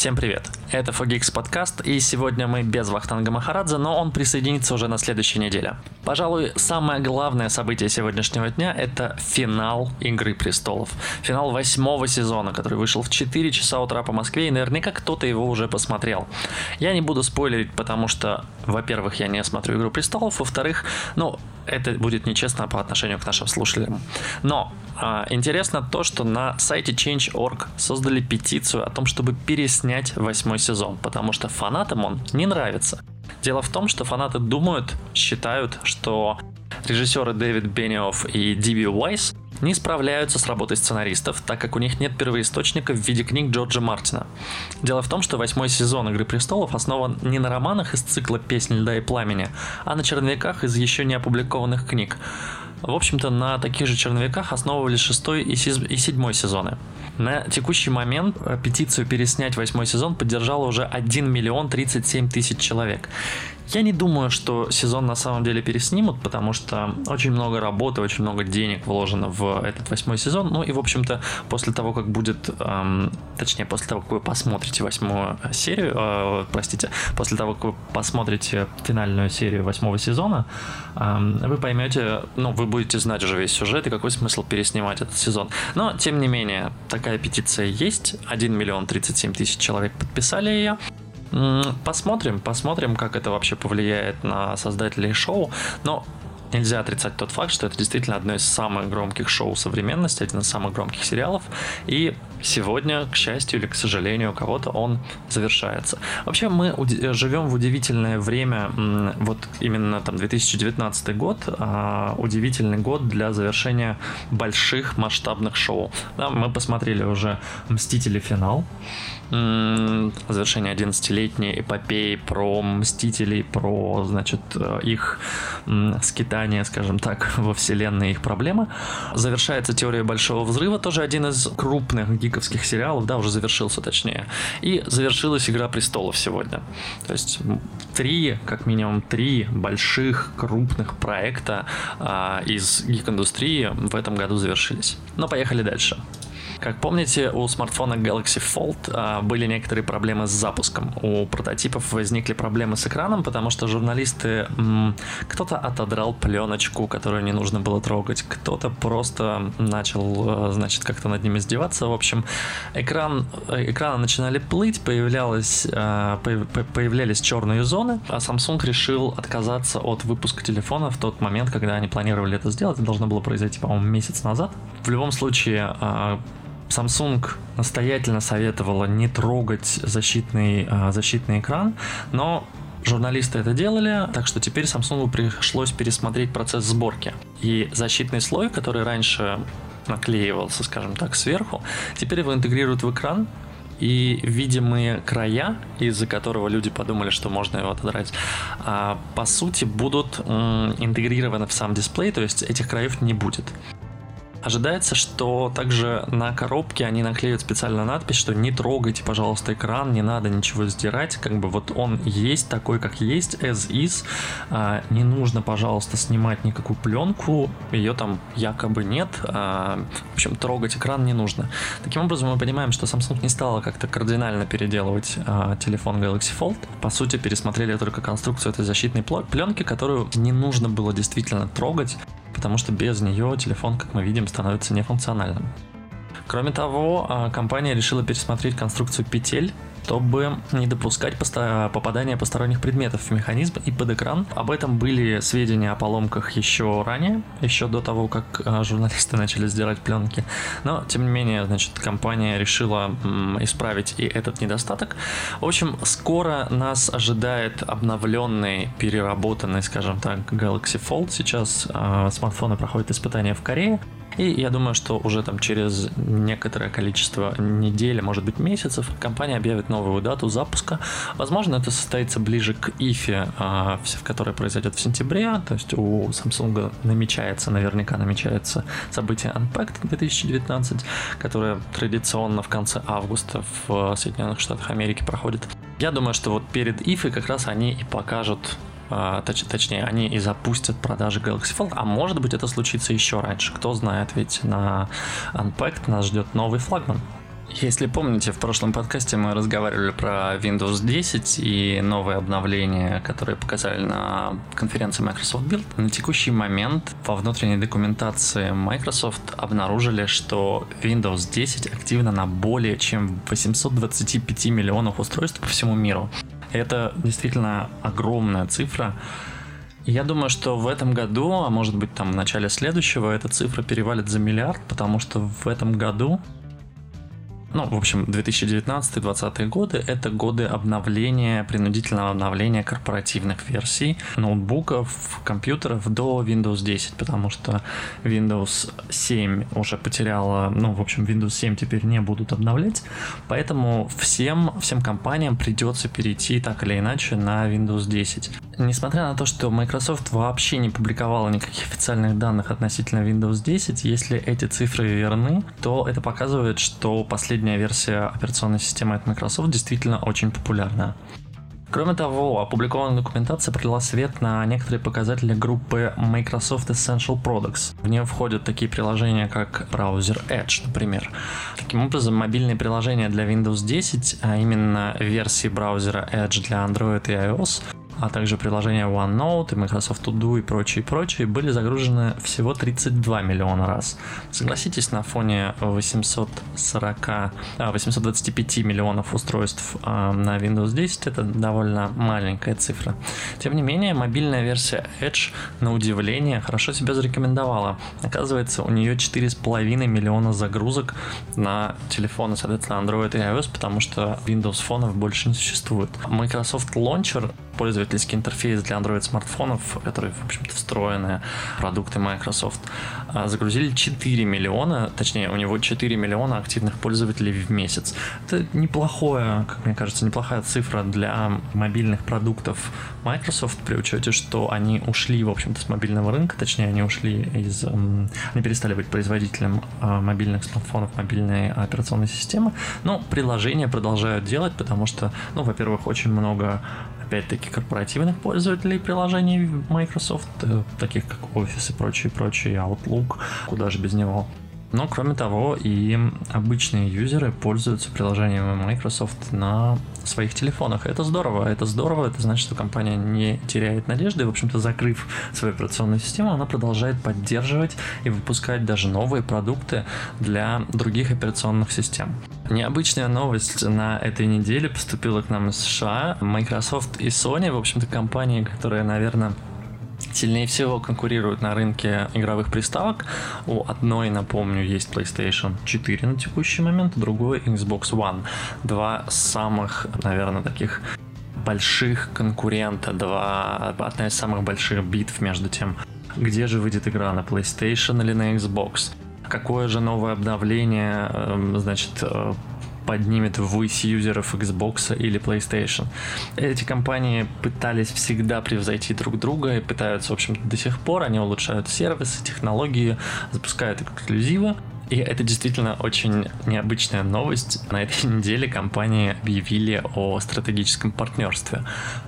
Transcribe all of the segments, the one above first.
Всем привет! Это Fogix подкаст, и сегодня мы без Вахтанга Махарадзе, но он присоединится уже на следующей неделе. Пожалуй, самое главное событие сегодняшнего дня – это финал «Игры престолов». Финал восьмого сезона, который вышел в 4 часа утра по Москве, и наверняка кто-то его уже посмотрел. Я не буду спойлерить, потому что, во-первых, я не смотрю «Игру престолов», во-вторых, ну, это будет нечестно по отношению к нашим слушателям. Но а, интересно то, что на сайте Change.org создали петицию о том, чтобы переснять восьмой сезон, потому что фанатам он не нравится. Дело в том, что фанаты думают, считают, что режиссеры Дэвид Бенниофф и Диби Уайс не справляются с работой сценаристов, так как у них нет первоисточника в виде книг Джорджа Мартина. Дело в том, что восьмой сезон «Игры престолов» основан не на романах из цикла «Песнь льда и пламени», а на черновиках из еще не опубликованных книг. В общем-то, на таких же черновиках основывались шестой и седьмой сезоны. На текущий момент э, петицию переснять восьмой сезон поддержало уже 1 миллион 37 тысяч человек. Я не думаю, что сезон на самом деле переснимут, потому что очень много работы, очень много денег вложено в этот восьмой сезон. Ну и, в общем-то, после того, как будет, эм, точнее, после того, как вы посмотрите восьмую серию, э, простите, после того, как вы посмотрите финальную серию восьмого сезона, эм, вы поймете, ну, вы будете знать уже весь сюжет и какой смысл переснимать этот сезон. Но, тем не менее, такая петиция есть. 1 миллион 37 тысяч человек подписали ее. Посмотрим, посмотрим, как это вообще повлияет на создателей шоу. Но нельзя отрицать тот факт, что это действительно одно из самых громких шоу современности, один из самых громких сериалов. И сегодня, к счастью или к сожалению, у кого-то он завершается. Вообще мы живем в удивительное время, вот именно там 2019 год, а, удивительный год для завершения больших масштабных шоу. Да, мы посмотрели уже «Мстители. Финал», завершение 11-летней эпопеи про Мстителей, про, значит, э, их скитание, скажем так, во вселенной, их проблемы. Завершается теория Большого Взрыва, тоже один из крупных гиковских сериалов, да, уже завершился точнее. И завершилась Игра Престолов сегодня. То есть три, как минимум три больших крупных проекта а, из гик-индустрии в этом году завершились. Но поехали дальше. Как помните, у смартфона Galaxy Fold а, были некоторые проблемы с запуском. У прототипов возникли проблемы с экраном, потому что журналисты... Кто-то отодрал пленочку, которую не нужно было трогать, кто-то просто начал, а, значит, как-то над ним издеваться. В общем, экран, экраны начинали плыть, появлялось, а, появлялись черные зоны, а Samsung решил отказаться от выпуска телефона в тот момент, когда они планировали это сделать. Это должно было произойти, по-моему, месяц назад. В любом случае, а, Samsung настоятельно советовала не трогать защитный, а, защитный экран, но Журналисты это делали, так что теперь Samsung пришлось пересмотреть процесс сборки. И защитный слой, который раньше наклеивался, скажем так, сверху, теперь его интегрируют в экран, и видимые края, из-за которого люди подумали, что можно его отодрать, а, по сути будут интегрированы в сам дисплей, то есть этих краев не будет. Ожидается, что также на коробке они наклеят специальную надпись, что не трогайте, пожалуйста, экран, не надо ничего сдирать, как бы вот он есть такой, как есть, as is, а, не нужно, пожалуйста, снимать никакую пленку, ее там якобы нет, а, в общем, трогать экран не нужно. Таким образом, мы понимаем, что Samsung не стала как-то кардинально переделывать а, телефон Galaxy Fold, по сути, пересмотрели только конструкцию этой защитной пленки, которую не нужно было действительно трогать, потому что без нее телефон, как мы видим, становится нефункциональным. Кроме того, а, компания решила пересмотреть конструкцию петель чтобы не допускать попадания посторонних предметов в механизм и под экран. Об этом были сведения о поломках еще ранее, еще до того, как а, журналисты начали сдирать пленки. Но, тем не менее, значит, компания решила исправить и этот недостаток. В общем, скоро нас ожидает обновленный, переработанный, скажем так, Galaxy Fold. Сейчас э, смартфоны проходят испытания в Корее. И я думаю, что уже там через некоторое количество недель, может быть месяцев, компания объявит новую дату запуска. Возможно, это состоится ближе к ИФе, а, в которой произойдет в сентябре. То есть у Samsung намечается, наверняка намечается событие Unpacked 2019, которое традиционно в конце августа в Соединенных Штатах Америки проходит. Я думаю, что вот перед ИФой как раз они и покажут а, точ, точнее, они и запустят продажи Galaxy Fold, а может быть это случится еще раньше, кто знает, ведь на Unpacked нас ждет новый флагман. Если помните, в прошлом подкасте мы разговаривали про Windows 10 и новые обновления, которые показали на конференции Microsoft Build. На текущий момент во внутренней документации Microsoft обнаружили, что Windows 10 активно на более чем 825 миллионов устройств по всему миру. Это действительно огромная цифра. Я думаю, что в этом году, а может быть там в начале следующего, эта цифра перевалит за миллиард, потому что в этом году ну, в общем, 2019-2020 годы — это годы обновления, принудительного обновления корпоративных версий ноутбуков, компьютеров до Windows 10, потому что Windows 7 уже потеряла, ну, в общем, Windows 7 теперь не будут обновлять, поэтому всем, всем компаниям придется перейти так или иначе на Windows 10. Несмотря на то, что Microsoft вообще не публиковала никаких официальных данных относительно Windows 10, если эти цифры верны, то это показывает, что последняя версия операционной системы от Microsoft действительно очень популярна. Кроме того, опубликованная документация пролила свет на некоторые показатели группы Microsoft Essential Products. В нее входят такие приложения, как браузер Edge, например. Таким образом, мобильные приложения для Windows 10, а именно версии браузера Edge для Android и iOS, а также приложения OneNote и Microsoft To Do и прочие, прочие, были загружены всего 32 миллиона раз. Согласитесь, на фоне 840, 825 а, миллионов устройств а, на Windows 10 это довольно маленькая цифра. Тем не менее, мобильная версия Edge, на удивление, хорошо себя зарекомендовала. Оказывается, у нее 4,5 миллиона загрузок на телефоны, соответственно, Android и iOS, потому что Windows фонов больше не существует. Microsoft Launcher пользовательский интерфейс для Android смартфонов, которые, в общем-то, встроенные продукты Microsoft, а, загрузили 4 миллиона, точнее, у него 4 миллиона активных пользователей в месяц. Это неплохое, как мне кажется, неплохая цифра для мобильных продуктов Microsoft при учете, что они ушли, в общем-то, с мобильного рынка, точнее, они ушли из... Они перестали быть производителем а, мобильных смартфонов, мобильной операционной системы, но приложения продолжают делать, потому что, ну, во-первых, очень много опять-таки, корпоративных пользователей приложений Microsoft, э, таких как Office и прочие, прочие, Outlook, куда же без него. Но, кроме того, и обычные юзеры пользуются приложением Microsoft на своих телефонах. Это здорово, это здорово, это значит, что компания не теряет надежды, в общем-то, закрыв свою операционную систему, она продолжает поддерживать и выпускать даже новые продукты для других операционных систем. Необычная новость на этой неделе поступила к нам из США. Microsoft и Sony, в общем-то, компании, которые, наверное, сильнее всего конкурируют на рынке игровых приставок. У одной, напомню, есть PlayStation 4 на текущий момент, у другой Xbox One. Два самых, наверное, таких больших конкурента, два, одна из самых больших битв между тем, где же выйдет игра на PlayStation или на Xbox. Какое же новое обновление, эм, значит, э, поднимет ввысь юзеров Xbox или PlayStation. Эти компании пытались всегда превзойти друг друга и пытаются, в общем-то, до сих пор. Они улучшают сервисы, технологии, запускают эксклюзивы. И это действительно очень необычная новость. На этой неделе компании объявили о стратегическом партнерстве.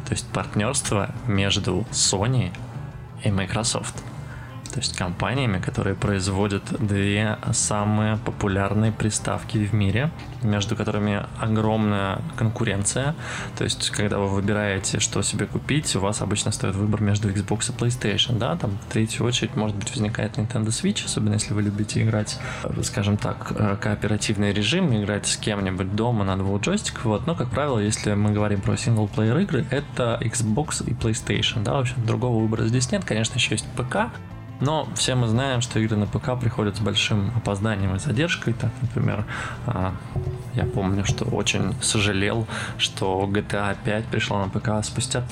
То есть партнерство между Sony и Microsoft то есть компаниями, которые производят две самые популярные приставки в мире, между которыми огромная конкуренция. То есть, когда вы выбираете, что себе купить, у вас обычно стоит выбор между Xbox и PlayStation, да, там в третью очередь, может быть, возникает Nintendo Switch, особенно если вы любите играть, скажем так, э, кооперативный режим, играть с кем-нибудь дома на двух джойстиках, вот, но, как правило, если мы говорим про синглплеер игры, это Xbox и PlayStation, да, в общем, другого выбора здесь нет, конечно, еще есть ПК, но все мы знаем, что игры на ПК приходят с большим опозданием и задержкой. Так, например, а, я помню, что очень сожалел, что GTA 5 пришла на ПК спустя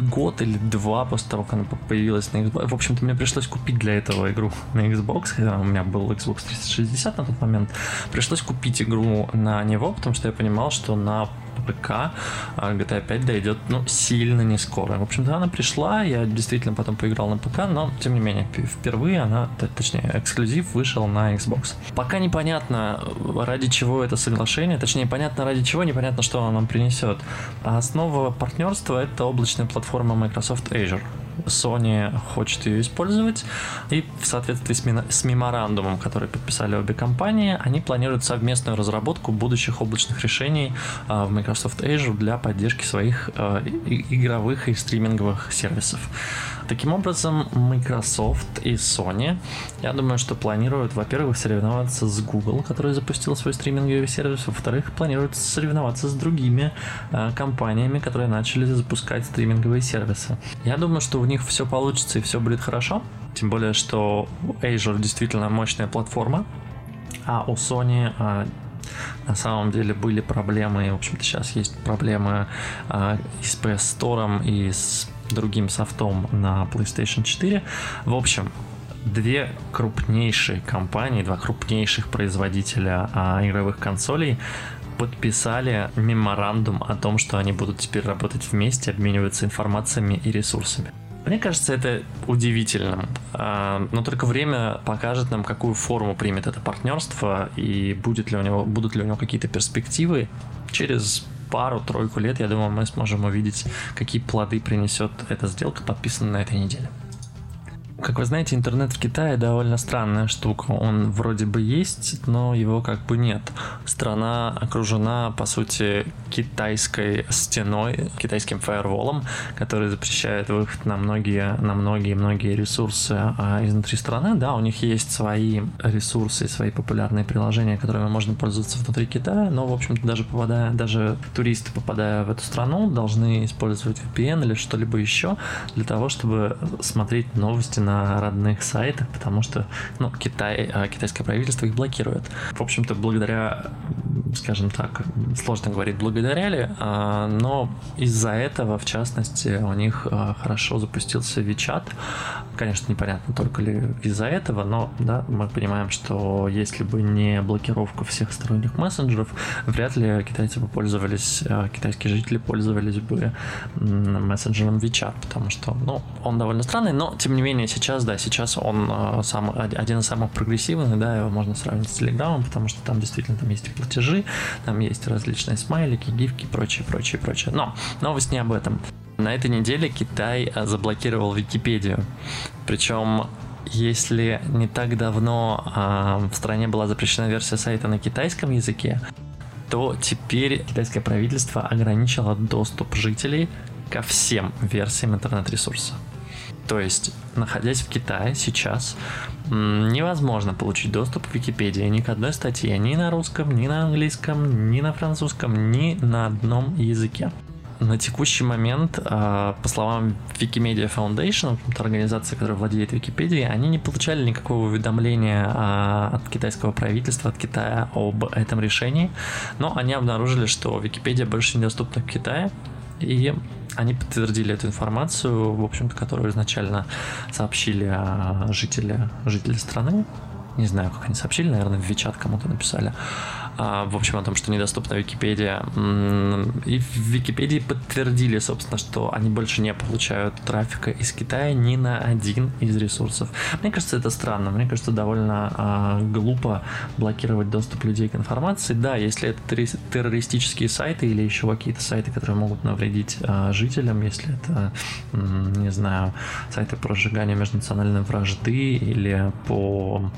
год или два после того, как она появилась на Xbox. В общем-то, мне пришлось купить для этого игру на Xbox, хотя у меня был Xbox 360 на тот момент. Пришлось купить игру на него, потому что я понимал, что на ПК GTA 5 дойдет, ну, сильно не скоро. В общем-то, она пришла, я действительно потом поиграл на ПК, но, тем не менее, впервые она, точнее, эксклюзив вышел на Xbox. Пока непонятно, ради чего это соглашение, точнее, понятно ради чего, непонятно, что оно нам принесет. А основа партнерства — это облачная платформа Microsoft Azure. Sony хочет ее использовать, и в соответствии с, с меморандумом, который подписали обе компании, они планируют совместную разработку будущих облачных решений э, в Microsoft Azure для поддержки своих э, игровых и стриминговых сервисов. Таким образом, Microsoft и Sony, я думаю, что планируют, во-первых, соревноваться с Google, который запустил свой стриминговый сервис, во-вторых, планируют соревноваться с другими э, компаниями, которые начали запускать стриминговые сервисы. Я думаю, что у них все получится и все будет хорошо, тем более, что Azure действительно мощная платформа, а у Sony э, на самом деле были проблемы, в общем-то, сейчас есть проблемы э, и с PS Store, и с другим софтом на PlayStation 4. В общем, две крупнейшие компании, два крупнейших производителя а, игровых консолей подписали меморандум о том, что они будут теперь работать вместе, обмениваться информациями и ресурсами. Мне кажется, это удивительным. А, но только время покажет нам, какую форму примет это партнерство и будет ли у него, будут ли у него какие-то перспективы через пару-тройку лет, я думаю, мы сможем увидеть, какие плоды принесет эта сделка, подписанная на этой неделе. Как вы знаете, интернет в Китае довольно странная штука. Он вроде бы есть, но его как бы нет. Страна окружена, по сути, китайской стеной, китайским фаерволом, который запрещает выход на многие, на многие, многие ресурсы а изнутри страны. Да, у них есть свои ресурсы, свои популярные приложения, которыми можно пользоваться внутри Китая, но, в общем-то, даже попадая, даже туристы, попадая в эту страну, должны использовать VPN или что-либо еще для того, чтобы смотреть новости на родных сайтах, потому что ну, Китай, а, китайское правительство их блокирует. В общем-то, благодаря, скажем так, сложно говорить благодаря ли, а, но из-за этого, в частности, у них а, хорошо запустился WeChat. Конечно, непонятно только ли из-за этого, но да, мы понимаем, что если бы не блокировка всех сторонних мессенджеров, вряд ли китайцы бы пользовались, китайские жители пользовались бы мессенджером WeChat, потому что, ну, он довольно странный, но, тем не менее, сейчас, да, сейчас он сам, один из самых прогрессивных, да, его можно сравнить с Телеграмом, потому что там действительно там есть платежи, там есть различные смайлики, гифки, прочее, прочее, прочее. Но новость не об этом. На этой неделе Китай э, заблокировал Википедию. Причем если не так давно э, в стране была запрещена версия сайта на китайском языке, то теперь китайское правительство ограничило доступ жителей ко всем версиям интернет-ресурса. То есть, находясь в Китае сейчас, невозможно получить доступ к Википедии. Ни к одной статье, ни на русском, ни на английском, ни на французском, ни на одном языке. На текущий момент, а, по словам Wikimedia Foundation, организация, которая владеет Википедией, они не получали никакого уведомления а, от китайского правительства, от Китая об этом решении, но они обнаружили, что Википедия больше недоступна в Китае, и они подтвердили эту информацию, в общем-то, которую изначально сообщили жители, жители страны. Не знаю, как они сообщили, наверное, в Вичат кому-то написали. А, в общем, о том, что недоступна Википедия. И в Википедии подтвердили, собственно, что они больше не получают трафика из Китая ни на один из ресурсов. Мне кажется, это странно. Мне кажется, довольно а, глупо блокировать доступ людей к информации. Да, если это террористические сайты или еще какие-то сайты, которые могут навредить а, жителям, если это, не знаю, сайты про сжигание межнациональной вражды или по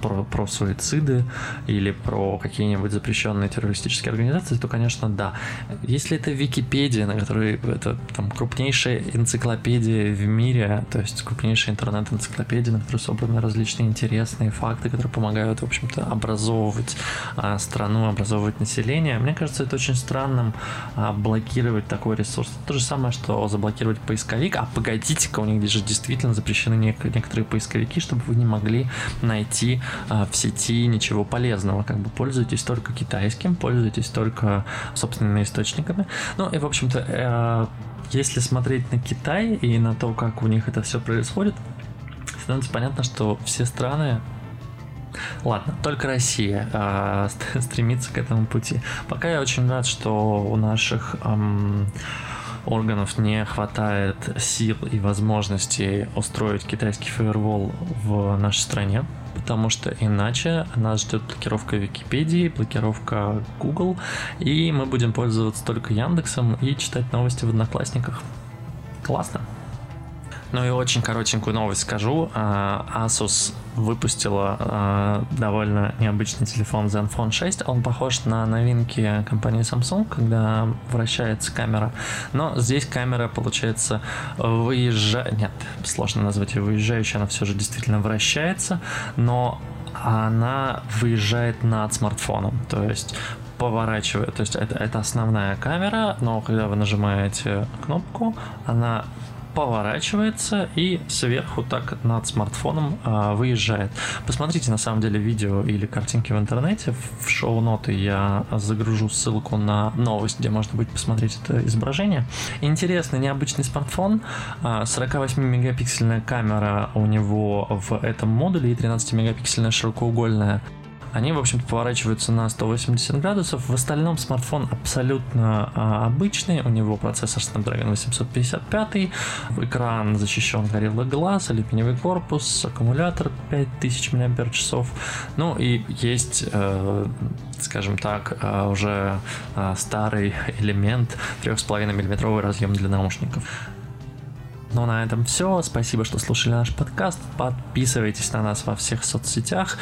про, про суициды или про какие-нибудь запрещенные террористические организации, то, конечно, да. Если это Википедия, на которой это там крупнейшая энциклопедия в мире, то есть крупнейшая интернет-энциклопедия, на которой собраны различные интересные факты, которые помогают, в общем-то, образовывать а, страну, образовывать население, мне кажется, это очень странным а, блокировать такой ресурс. То же самое, что заблокировать поисковик, а погодите-ка, у них же действительно запрещены некоторые поисковики, чтобы вы не могли найти а, в сети ничего полезного. Как бы пользуйтесь только китайским, пользуйтесь только собственными источниками. Ну и, в общем-то, э, если смотреть на Китай и на то, как у них это все происходит, становится понятно, что все страны Ладно, только Россия э, стремится к этому пути. Пока я очень рад, что у наших эм, органов не хватает сил и возможностей устроить китайский фаервол в нашей стране, потому что иначе нас ждет блокировка Википедии, блокировка Google, и мы будем пользоваться только Яндексом и читать новости в Одноклассниках. Классно. Ну и очень коротенькую новость скажу. А, Asus выпустила а, довольно необычный телефон Zenfone 6. Он похож на новинки компании Samsung, когда вращается камера. Но здесь камера, получается, выезжает... Нет, сложно назвать ее выезжающей, она все же действительно вращается, но она выезжает над смартфоном. То есть поворачивает, то есть это, это основная камера, но когда вы нажимаете кнопку, она поворачивается и сверху так над смартфоном а, выезжает. Посмотрите на самом деле видео или картинки в интернете. В шоу-ноты я загружу ссылку на новость, где можно будет посмотреть это изображение. Интересный, необычный смартфон. 48-мегапиксельная камера у него в этом модуле и 13-мегапиксельная широкоугольная они, в общем-то, поворачиваются на 180 градусов. В остальном смартфон абсолютно а, обычный. У него процессор Snapdragon 855, экран защищен Gorilla Glass, алюминиевый корпус, аккумулятор 5000 мАч. Ну и есть, э, скажем так, э, уже э, старый элемент 3,5 мм разъем для наушников. Ну, на этом все. Спасибо, что слушали наш подкаст. Подписывайтесь на нас во всех соцсетях.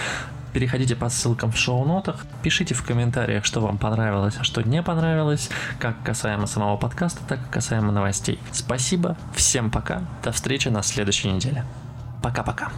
Переходите по ссылкам в шоу-нотах, пишите в комментариях, что вам понравилось, а что не понравилось, как касаемо самого подкаста, так и касаемо новостей. Спасибо, всем пока, до встречи на следующей неделе. Пока-пока.